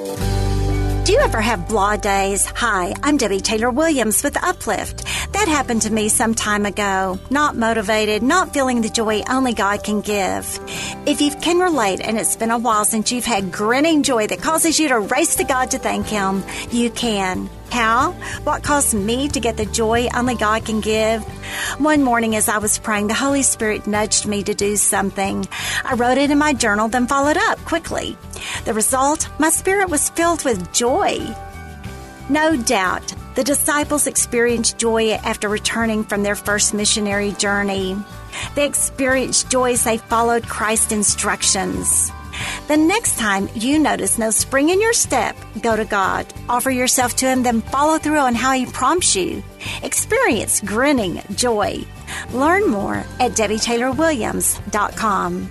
Do you ever have blah days? Hi, I'm Debbie Taylor Williams with Uplift. That happened to me some time ago. Not motivated, not feeling the joy only God can give. If you can relate and it's been a while since you've had grinning joy that causes you to race to God to thank Him, you can. How? What caused me to get the joy only God can give? One morning as I was praying, the Holy Spirit nudged me to do something. I wrote it in my journal, then followed up quickly. The result? My spirit was filled with joy. No doubt, the disciples experienced joy after returning from their first missionary journey. They experienced joy as they followed Christ's instructions. The next time you notice no spring in your step, go to God. Offer yourself to Him, then follow through on how He prompts you. Experience grinning joy. Learn more at DebbieTaylorWilliams.com.